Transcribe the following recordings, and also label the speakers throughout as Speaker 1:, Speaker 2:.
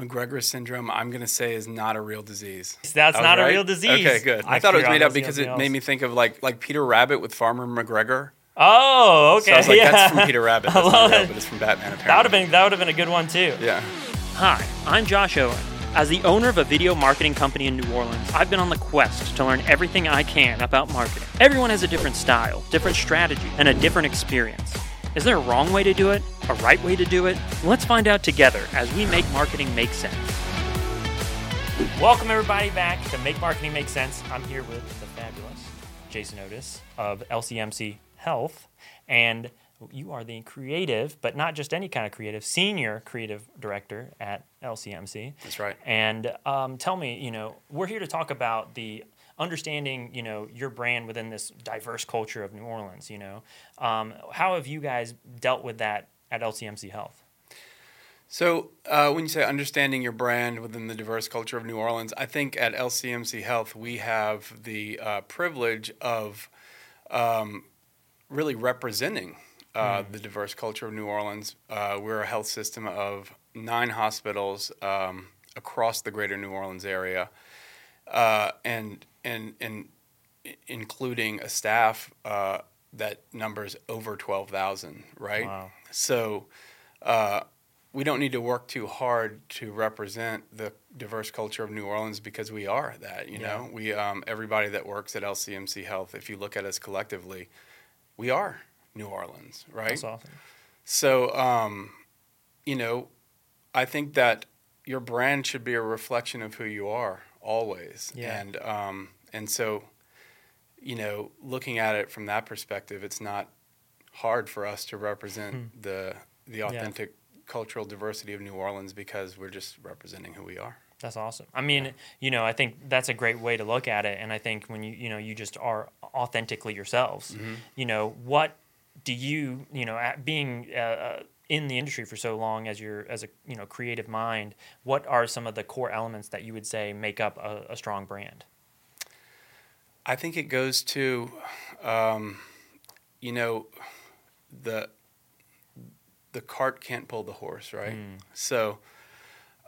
Speaker 1: McGregor syndrome, I'm going to say, is not a real disease.
Speaker 2: That's
Speaker 1: I was
Speaker 2: not a real disease.
Speaker 1: Okay, good. I,
Speaker 2: I
Speaker 1: thought it was made up because it
Speaker 2: something
Speaker 1: made me think of like like Peter Rabbit with Farmer McGregor.
Speaker 2: Oh, okay.
Speaker 1: So I was like,
Speaker 2: yeah.
Speaker 1: that's from Peter Rabbit.
Speaker 2: I
Speaker 1: That's
Speaker 2: love
Speaker 1: not real,
Speaker 2: it.
Speaker 1: but it's from Batman. Apparently.
Speaker 2: That would have been that would have been a good one too.
Speaker 1: Yeah.
Speaker 2: Hi, I'm Josh Owen. As the owner of a video marketing company in New Orleans, I've been on the quest to learn everything I can about marketing. Everyone has a different style, different strategy, and a different experience. Is there a wrong way to do it? A right way to do it? Let's find out together as we make marketing make sense. Welcome everybody back to Make Marketing Make Sense. I'm here with the fabulous Jason Otis of LCMC Health, and you are the creative, but not just any kind of creative, senior creative director at LCMC.
Speaker 1: That's right.
Speaker 2: And um, tell me, you know, we're here to talk about the understanding, you know, your brand within this diverse culture of New Orleans. You know, um, how have you guys dealt with that at LCMC Health?
Speaker 1: So, uh, when you say understanding your brand within the diverse culture of New Orleans, I think at LCMC Health we have the uh, privilege of um, really representing uh, the diverse culture of New Orleans. Uh, we're a health system of nine hospitals um, across the greater New Orleans area, uh, and and and including a staff uh, that numbers over twelve thousand. Right.
Speaker 2: Wow.
Speaker 1: So. Uh, we don't need to work too hard to represent the diverse culture of New Orleans because we are that. You know, we um, everybody that works at LCMC Health. If you look at us collectively, we are New Orleans, right?
Speaker 2: That's awesome.
Speaker 1: So, um, you know, I think that your brand should be a reflection of who you are always.
Speaker 2: Yeah.
Speaker 1: And um, and so, you know, looking at it from that perspective, it's not hard for us to represent the the authentic cultural diversity of New Orleans because we're just representing who we are.
Speaker 2: That's awesome. I mean, you know, I think that's a great way to look at it. And I think when you, you know, you just are authentically yourselves, you know, what do you, you know, at being uh, uh, in the industry for so long as your, as a, you know, creative mind, what are some of the core elements that you would say make up a, a strong brand?
Speaker 1: I think it goes to, um, you know, the the cart can't pull the horse, right? So,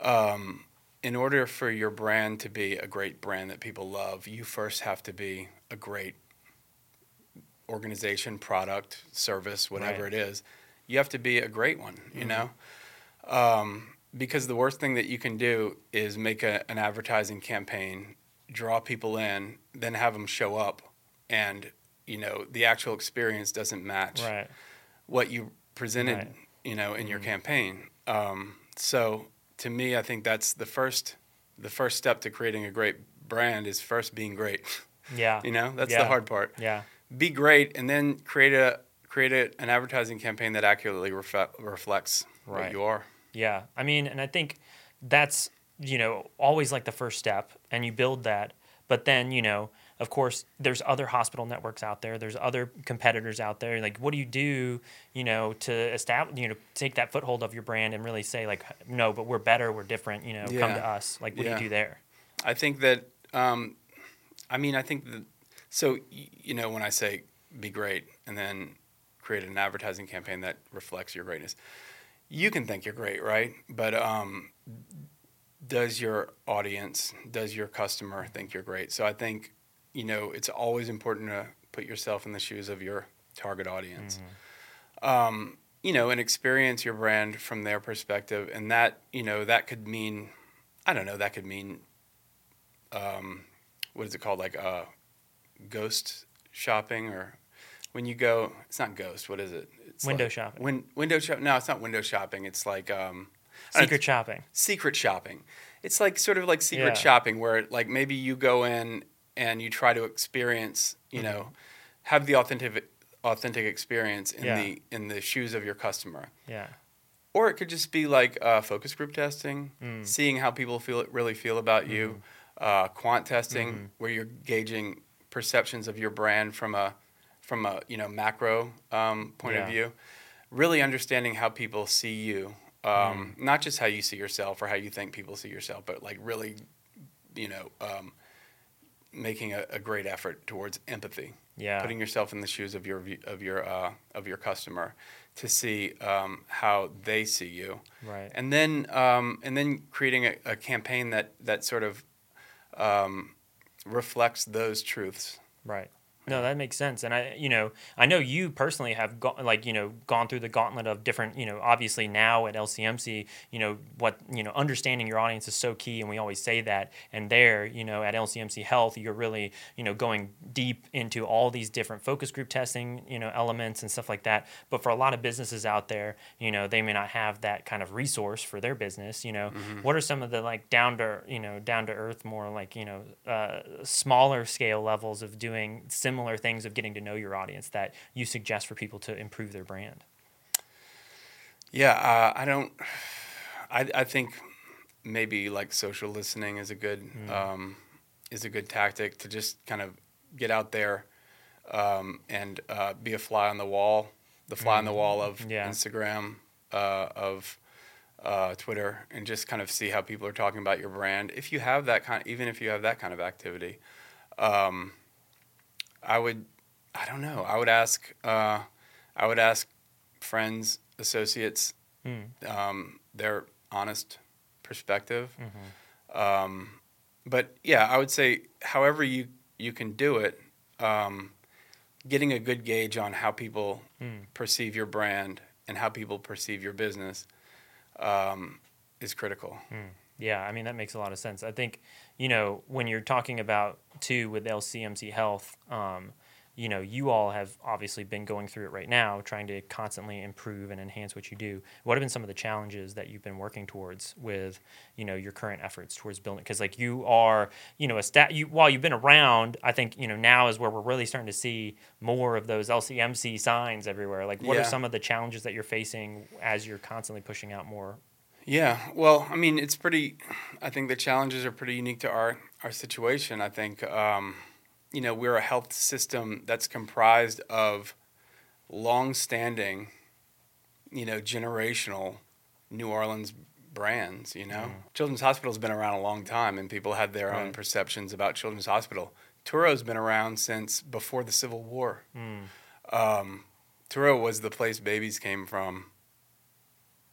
Speaker 1: um, in order for your brand to be a great brand that people love, you first have to be a great organization, product, service, whatever
Speaker 2: Right.
Speaker 1: it is. You have to be a great one, you
Speaker 2: Mhm.
Speaker 1: know. Um, because the worst thing that you can do is make a, an advertising campaign, draw people in, then have them show up, and you know the actual experience doesn't match
Speaker 2: Right.
Speaker 1: what you presented,
Speaker 2: Right.
Speaker 1: you know, in your
Speaker 2: Mhm.
Speaker 1: campaign. Um, so to me, I think that's the first the first step to creating a great brand is first being great.
Speaker 2: Yeah.
Speaker 1: you know, that's
Speaker 2: Yeah.
Speaker 1: the hard part.
Speaker 2: Yeah.
Speaker 1: Be great, and then create a create a, an advertising campaign that accurately reflects
Speaker 2: Right.
Speaker 1: what you are.
Speaker 2: Yeah, I mean, and I think that's you know always like the first step, and you build that. But then you know, of course, there's other hospital networks out there. There's other competitors out there. Like, what do you do, you know, to establish, you know, take that foothold of your brand and really say like, no, but we're better, we're different. You know, come to us. Like, what
Speaker 1: Yeah.
Speaker 2: do you do there?
Speaker 1: I think that, um, I mean, I think that, so, you know, when I say be great and then create an advertising campaign that reflects your greatness, you can think you're great, right? But um, does your audience, does your customer think you're great? So I think, you know, it's always important to put yourself in the shoes of your target audience. Um, you know, and experience your brand from their perspective. And that, you know, that could mean, I don't know, that could mean um, what is it called? Like uh, ghost shopping or when you go, it's not ghost. What is it? It's
Speaker 2: Window
Speaker 1: like-
Speaker 2: shopping.
Speaker 1: Win, window shop. No, it's not window shopping. It's like um,
Speaker 2: Secret shopping.
Speaker 1: secret shopping. It's like sort of like secret
Speaker 2: Yeah.
Speaker 1: shopping where like maybe you go in and you try to experience, you
Speaker 2: Mm-hmm.
Speaker 1: know, have the authentic authentic experience in
Speaker 2: Yeah.
Speaker 1: the in the shoes of your customer.
Speaker 2: Yeah.
Speaker 1: Or it could just be like uh, focus group testing,
Speaker 2: Mm.
Speaker 1: seeing how people feel really feel about you. Uh, quant testing,
Speaker 2: Mhm.
Speaker 1: where you're gauging perceptions of your brand from a from a you know macro um, point
Speaker 2: Yeah.
Speaker 1: of view. Really understanding how people see you, um,
Speaker 2: Mm.
Speaker 1: not just how you see yourself or how you think people see yourself, but like really, you know, um, making a, a great effort towards empathy.
Speaker 2: Yeah.
Speaker 1: Putting yourself in the shoes of your of your uh, of your customer to see um, how they see you,
Speaker 2: Right.
Speaker 1: and then um, and then creating a, a campaign that that sort of um, reflects those truths.
Speaker 2: Right. No, that makes sense. And I, you know, I know you personally have gone, like, you know, gone through the gauntlet of different, you know, obviously now at LCMC, you know, what, you know, understanding your audience is so key. And we always say that. And there, you know, at LCMC Health, you're really, you know, going deep into all these different focus group testing, you know, elements and stuff like that. But for a lot of businesses out there, you know, they may not have that kind of resource for their business. You know, what are some of the like down to, you know, down to earth, more like, you know, uh, smaller scale levels of doing similar things of getting to know your audience that you suggest for people to improve their brand?
Speaker 1: Yeah, uh, I don't. I I think maybe like social listening is a good um, is a good tactic to just kind of get out there um, and uh, be a fly on the wall, the fly on the wall of
Speaker 2: Yeah.
Speaker 1: Instagram, uh, of uh, Twitter, and just kind of see how people are talking about your brand. If you have that kind, even if you have that kind of activity, um, I would. I don't know. I would ask. Uh, I would ask friends, associates,
Speaker 2: Mm.
Speaker 1: um, their honest perspective.
Speaker 2: Mm-hmm.
Speaker 1: Um, but yeah, I would say, however you you can do it, um, getting a good gauge on how people
Speaker 2: Mm.
Speaker 1: perceive your brand and how people perceive your business um, is critical.
Speaker 2: Yeah, I mean that makes a lot of sense. I think you know when you're talking about too with LCMC Health, um, you know you all have obviously been going through it right now, trying to constantly improve and enhance what you do. What have been some of the challenges that you've been working towards with you know your current efforts towards building? Because like you are, you know, a stat. You while you've been around, I think you know now is where we're really starting to see more of those LCMC signs everywhere. Like, what are some of the challenges that you're facing as you're constantly pushing out more?
Speaker 1: Yeah, well, I mean, it's pretty. I think the challenges are pretty unique to our our situation. I think, um, you know, we're a health system that's comprised of long-standing, you know, generational New Orleans brands. You know, Children's Hospital's been around a long time, and people had their own perceptions about Children's Hospital. Touro's been around since before the Civil War.
Speaker 2: Mm.
Speaker 1: Um, Touro was the place babies came from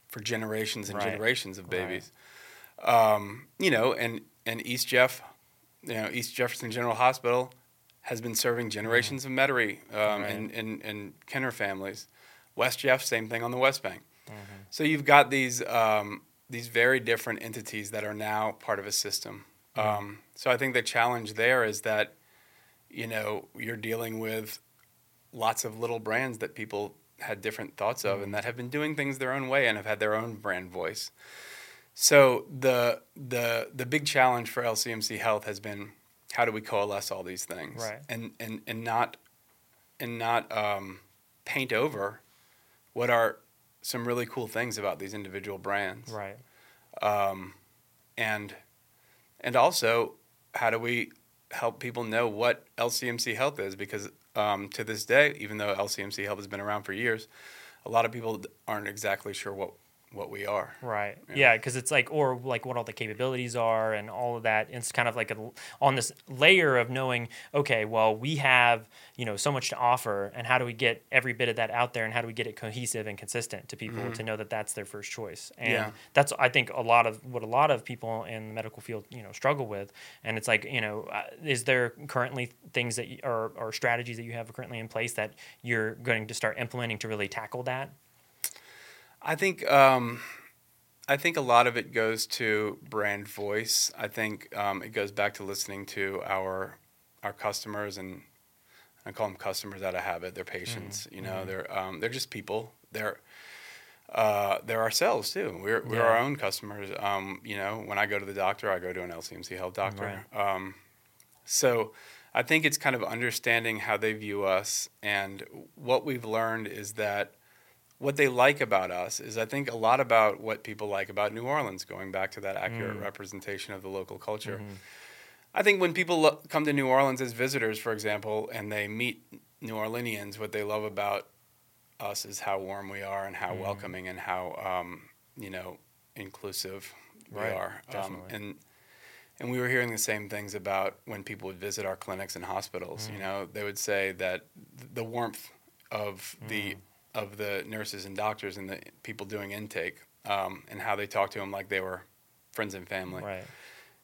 Speaker 1: for generations and
Speaker 2: Right.
Speaker 1: generations of
Speaker 2: Right.
Speaker 1: babies. Um, you know, and and East Jeff, you know, East Jefferson General Hospital has been serving generations of Metairie um,
Speaker 2: Right.
Speaker 1: and, and and Kenner families. West Jeff, same thing on the West Bank.
Speaker 2: Mm-hmm.
Speaker 1: So you've got these um, these very different entities that are now part of a system. Um, so I think the challenge there is that you know you're dealing with lots of little brands that people had different thoughts of and that have been doing things their own way and have had their own brand voice. So the the the big challenge for LCMC Health has been how do we coalesce all these things
Speaker 2: Right.
Speaker 1: and and and not and not um, paint over what are some really cool things about these individual brands
Speaker 2: Right.
Speaker 1: um, and and also how do we help people know what LCMC Health is because um, to this day, even though LCMC Health has been around for years, a lot of people aren't exactly sure what what we are.
Speaker 2: Right.
Speaker 1: Yeah.
Speaker 2: Yeah, because it's like, or like what all the capabilities are and all of that. It's kind of like a, on this layer of knowing, okay, well, we have, you know, so much to offer, and how do we get every bit of that out there, and how do we get it cohesive and consistent to people to know that that's their first choice? And
Speaker 1: Yeah.
Speaker 2: that's, I think, a lot of what a lot of people in the medical field, you know, struggle with. And it's like, you know, uh, is there currently things that you, or, or strategies that you have currently in place that you're going to start implementing to really tackle that?
Speaker 1: I think um, I think a lot of it goes to brand voice. I think um, it goes back to listening to our our customers and I call them customers out of habit. They're patients. You know, they're um, they're just people. They're uh, they're ourselves too. We're we're our own customers. Um, you know, when I go to the doctor, I go to an LCMC health doctor. Um, so I think it's kind of understanding how they view us, and what we've learned is that what they like about us is I think a lot about what people like about New Orleans, going back to that accurate
Speaker 2: Mm.
Speaker 1: representation of the local culture.
Speaker 2: Mhm.
Speaker 1: I think when people lo- come to New Orleans as visitors, for example, and they meet New Orleanians, what they love about us is how warm we are and how
Speaker 2: Mm.
Speaker 1: welcoming and how um, you know inclusive we are. Um, and and we were hearing the same things about when people would visit our clinics and hospitals.
Speaker 2: Mm.
Speaker 1: You know, they would say that th- the warmth of the
Speaker 2: Mm.
Speaker 1: Of the nurses and doctors and the people doing intake um, and how they talked to them like they were friends and family.
Speaker 2: Right.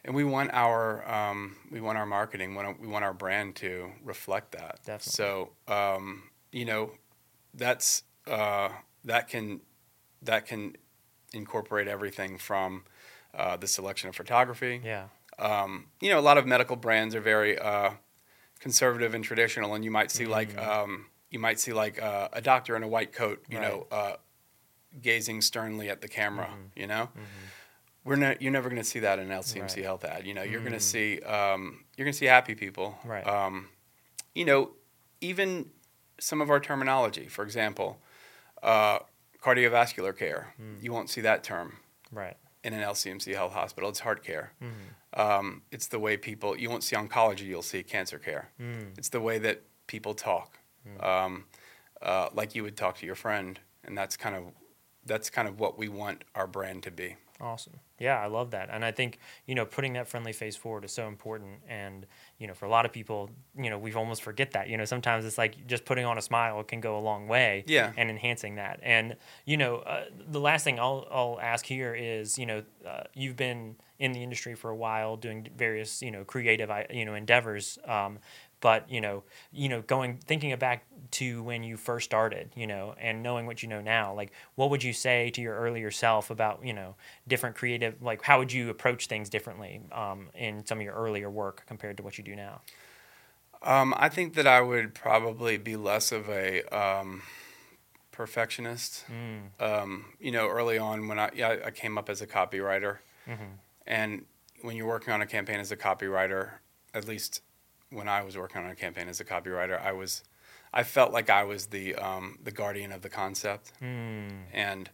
Speaker 1: And we want our um, we want our marketing, we want, we want our brand to reflect that.
Speaker 2: Definitely.
Speaker 1: So um, you know, that's uh, that can that can incorporate everything from uh, the selection of photography.
Speaker 2: Yeah.
Speaker 1: Um, you know, a lot of medical brands are very uh, conservative and traditional, and you might see like um, you might see like uh, a doctor in a white coat, you know, uh, gazing sternly at the camera. You know, we're not. You're never going to see that in an LCMC
Speaker 2: Right.
Speaker 1: health ad. You know, you're going to see um, you're going to see happy people.
Speaker 2: Right.
Speaker 1: Um, you know, even some of our terminology, for example, uh, cardiovascular care. You won't see that term
Speaker 2: Right.
Speaker 1: in an LCMC health hospital. It's heart care.
Speaker 2: Mm-hmm.
Speaker 1: Um, it's the way people, you won't see oncology, you'll see cancer care.
Speaker 2: Mm.
Speaker 1: It's the way that people talk, um, uh, like you would talk to your friend. And that's kind of, that's kind of what we want our brand to be.
Speaker 2: Awesome. Yeah, I love that. And I think, you know, putting that friendly face forward is so important. And, you know, for a lot of people, you know, we've almost forget that. You know, sometimes it's like just putting on a smile can go a long way.
Speaker 1: Yeah.
Speaker 2: And enhancing that. And, you know, uh, the last thing I'll, I'll ask here is, you know, uh, you've been in the industry for a while doing various, you know, creative, i- you know, endeavors. Um, but you know, you know, going thinking back to when you first started, you know, and knowing what you know now, like what would you say to your earlier self about you know different creative, like how would you approach things differently um, in some of your earlier work compared to what you do now?
Speaker 1: Um, I think that I would probably be less of a um, perfectionist.
Speaker 2: Mm.
Speaker 1: Um, you know, early on when I, yeah, I came up as a copywriter,
Speaker 2: Mhm.
Speaker 1: and when you're working on a campaign as a copywriter, at least when I was working on a campaign as a copywriter, I was, I felt like I was the um, the guardian of the concept,
Speaker 2: Mm.
Speaker 1: and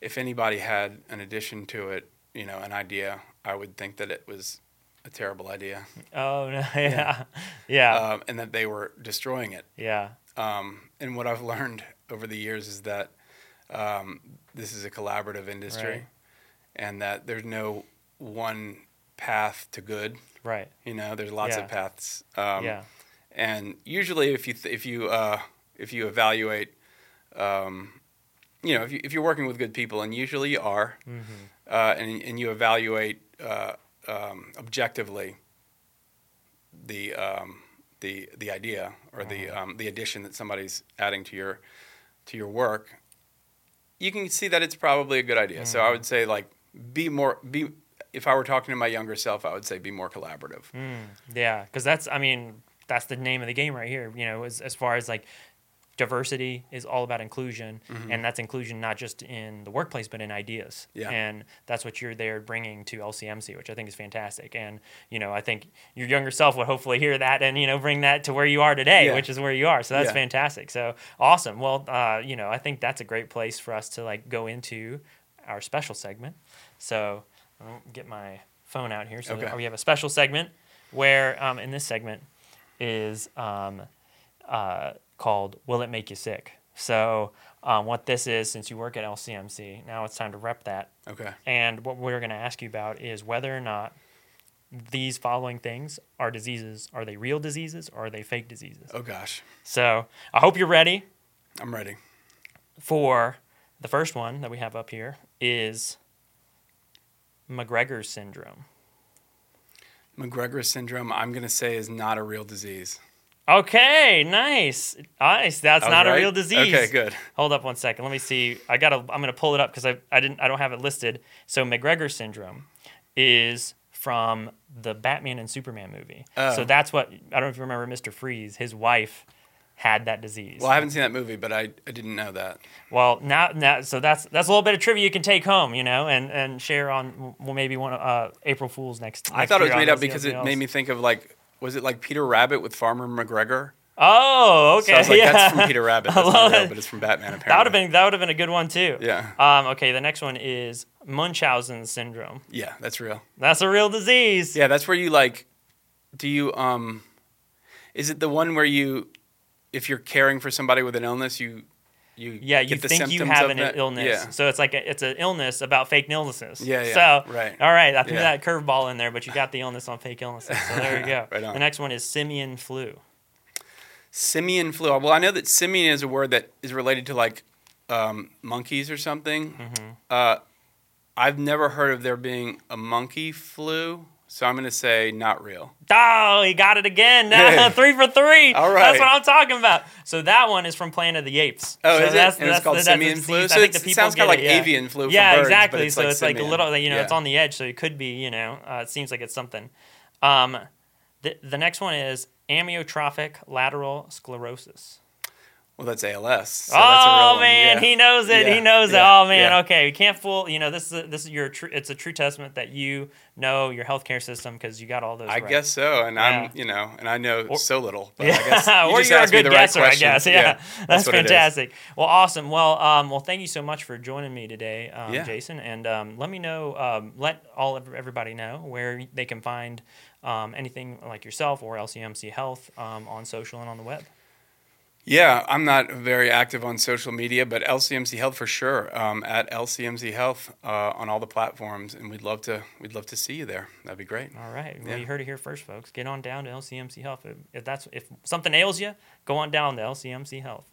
Speaker 1: if anybody had an addition to it, you know, an idea, I would think that it was a terrible idea,
Speaker 2: Oh no, yeah, yeah,
Speaker 1: um, and that they were destroying it.
Speaker 2: yeah,
Speaker 1: Um, and what I've learned over the years is that um, this is a collaborative industry,
Speaker 2: Right.
Speaker 1: and that there's no one path to good.
Speaker 2: right,
Speaker 1: You know, there's lots
Speaker 2: Yeah.
Speaker 1: of paths. Um,
Speaker 2: yeah,
Speaker 1: And usually, if you th- if you uh, if you evaluate, um, you know, if, you, if you're working with good people, and usually you are,
Speaker 2: hmm
Speaker 1: uh, and and you evaluate uh, um, objectively the um, the the idea or the
Speaker 2: Uh-huh.
Speaker 1: um, the addition that somebody's adding to your to your work, you can see that it's probably a good idea. So
Speaker 2: Mm.
Speaker 1: I would say like be more be. If I were talking to my younger self, I would say be more collaborative.
Speaker 2: Mm, yeah, because that's I mean that's the name of the game right here. You know, as as far as like diversity is all about inclusion,
Speaker 1: Mm-hmm.
Speaker 2: and that's inclusion not just in the workplace but in ideas.
Speaker 1: Yeah.
Speaker 2: and that's what you're there bringing to LCMC, which I think is fantastic. And you know, I think your younger self would hopefully hear that and you know bring that to where you are today,
Speaker 1: Yeah.
Speaker 2: which is where you are. So that's
Speaker 1: Yeah.
Speaker 2: fantastic. So awesome. Well, uh, you know, I think that's a great place for us to like go into our special segment. So I'll get my phone out here. So
Speaker 1: Okay.
Speaker 2: we have a special segment where um, in this segment is um, uh, called "Will It Make You Sick?" So um, what this is, since you work at LCMC, now it's time to rep that.
Speaker 1: Okay.
Speaker 2: And what we're going to ask you about is whether or not these following things are diseases. Are they real diseases or are they fake diseases?
Speaker 1: Oh gosh,
Speaker 2: So I hope you're ready
Speaker 1: I'm ready.
Speaker 2: for the first one that we have up here is McGregor's syndrome.
Speaker 1: McGregor syndrome, I'm going to say, is not a real disease.
Speaker 2: Okay, nice, nice. That's not a real disease.
Speaker 1: Okay, good.
Speaker 2: Hold up one second. Let me see. I gotta. I'm gonna pull it up because I, I didn't. I don't have it listed. So McGregor syndrome is from the Batman and Superman movie.
Speaker 1: Oh.
Speaker 2: So that's what I don't know if you remember Mr. Freeze. His wife had that disease.
Speaker 1: Well, I haven't seen that movie, but I, I didn't know that.
Speaker 2: Well, now, now, so that's that's a little bit of trivia you can take home, you know, and, and share on well maybe one uh, April Fools next.
Speaker 1: I thought it was made up because it made me think of like, was it like Peter Rabbit with Farmer McGregor?
Speaker 2: Oh, okay.
Speaker 1: So I was like,
Speaker 2: yeah.
Speaker 1: that's from Peter Rabbit. That's not real, but it's from Batman apparently.
Speaker 2: That would have been that would have been a good one too.
Speaker 1: Yeah.
Speaker 2: Um, okay, the next one is Munchausen syndrome.
Speaker 1: Yeah, that's real.
Speaker 2: That's a real disease.
Speaker 1: Yeah, that's where you like, do you, um, is it the one where you, if you're caring for somebody with an illness, you, you
Speaker 2: Yeah, you think you have an
Speaker 1: that.
Speaker 2: illness.
Speaker 1: Yeah.
Speaker 2: So it's like a, it's an illness about fake illnesses.
Speaker 1: Yeah, yeah,
Speaker 2: So
Speaker 1: right.
Speaker 2: all right, I threw
Speaker 1: Yeah.
Speaker 2: that curveball in there, but you got the illness on fake illnesses. So there you go.
Speaker 1: Right on.
Speaker 2: The next one is simian flu.
Speaker 1: Simian flu. Well, I know that simian is a word that is related to like um, monkeys or something.
Speaker 2: Mm-hmm.
Speaker 1: Uh, I've never heard of there being a monkey flu, so I'm going to say not real.
Speaker 2: Oh, he got it again. Three for three.
Speaker 1: All right.
Speaker 2: That's what I'm talking about. So that one is from Planet of the Apes.
Speaker 1: Oh,
Speaker 2: so
Speaker 1: is it? And it's called
Speaker 2: the
Speaker 1: simian flu?
Speaker 2: I
Speaker 1: So
Speaker 2: think
Speaker 1: it's-
Speaker 2: the
Speaker 1: it sounds kinda like
Speaker 2: it, yeah.
Speaker 1: avian flu for
Speaker 2: Yeah,
Speaker 1: birds,
Speaker 2: exactly.
Speaker 1: it's
Speaker 2: so
Speaker 1: like
Speaker 2: it's like a little, you know, it's on the edge, so it could be, you know, uh, it seems like it's something. Um, the, the next one is amyotrophic lateral sclerosis.
Speaker 1: Well, that's ALS. So
Speaker 2: oh
Speaker 1: that's a real one.
Speaker 2: man,
Speaker 1: Yeah.
Speaker 2: he knows it. He knows
Speaker 1: yeah,
Speaker 2: it. Oh man,
Speaker 1: yeah.
Speaker 2: okay, we can't fool. You know, this is a, this is your tr- it's a true testament that you know your healthcare system because you got all those.
Speaker 1: I
Speaker 2: right.
Speaker 1: guess so, and
Speaker 2: Yeah.
Speaker 1: I'm, you know, and I know
Speaker 2: Or-
Speaker 1: so little. But
Speaker 2: Yeah,
Speaker 1: I guess you
Speaker 2: or you're a good
Speaker 1: the right
Speaker 2: guesser, I guess. Yeah, that's,
Speaker 1: is.
Speaker 2: fantastic. Well, awesome. Well, um, well, thank you so much for joining me today, um,
Speaker 1: Yeah.
Speaker 2: Jason. And um, let me know, um, let all everybody know where they can find um, anything like yourself or LCMC Health um, on social and on the web.
Speaker 1: Yeah, I'm not very active on social media, but LCMC Health for sure. Um, at LCMC Health uh, on all the platforms, and we'd love to we'd love to see you there. That'd be great.
Speaker 2: All right. Well,
Speaker 1: Yeah.
Speaker 2: you heard it here first, folks. Get on down to LCMC Health. If, that's if something ails you, go on down to LCMC Health.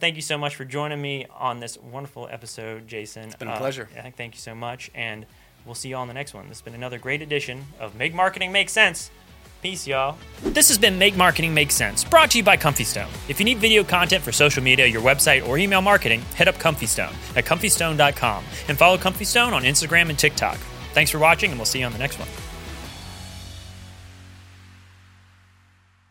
Speaker 2: Thank you so much for joining me on this wonderful episode, Jason. It's
Speaker 1: been a pleasure.
Speaker 2: Thank you so much, and we'll see you all on the next one. This has been another great edition of Make Marketing Make Sense. Peace, y'all. This has been Make Marketing Make Sense, brought to you by Comfy Stone. If you need video content for social media, your website, or email marketing, hit up Comfy Stone at comfystone.com and follow Comfy Stone on Instagram and TikTok. Thanks for watching, and we'll see you on the next one.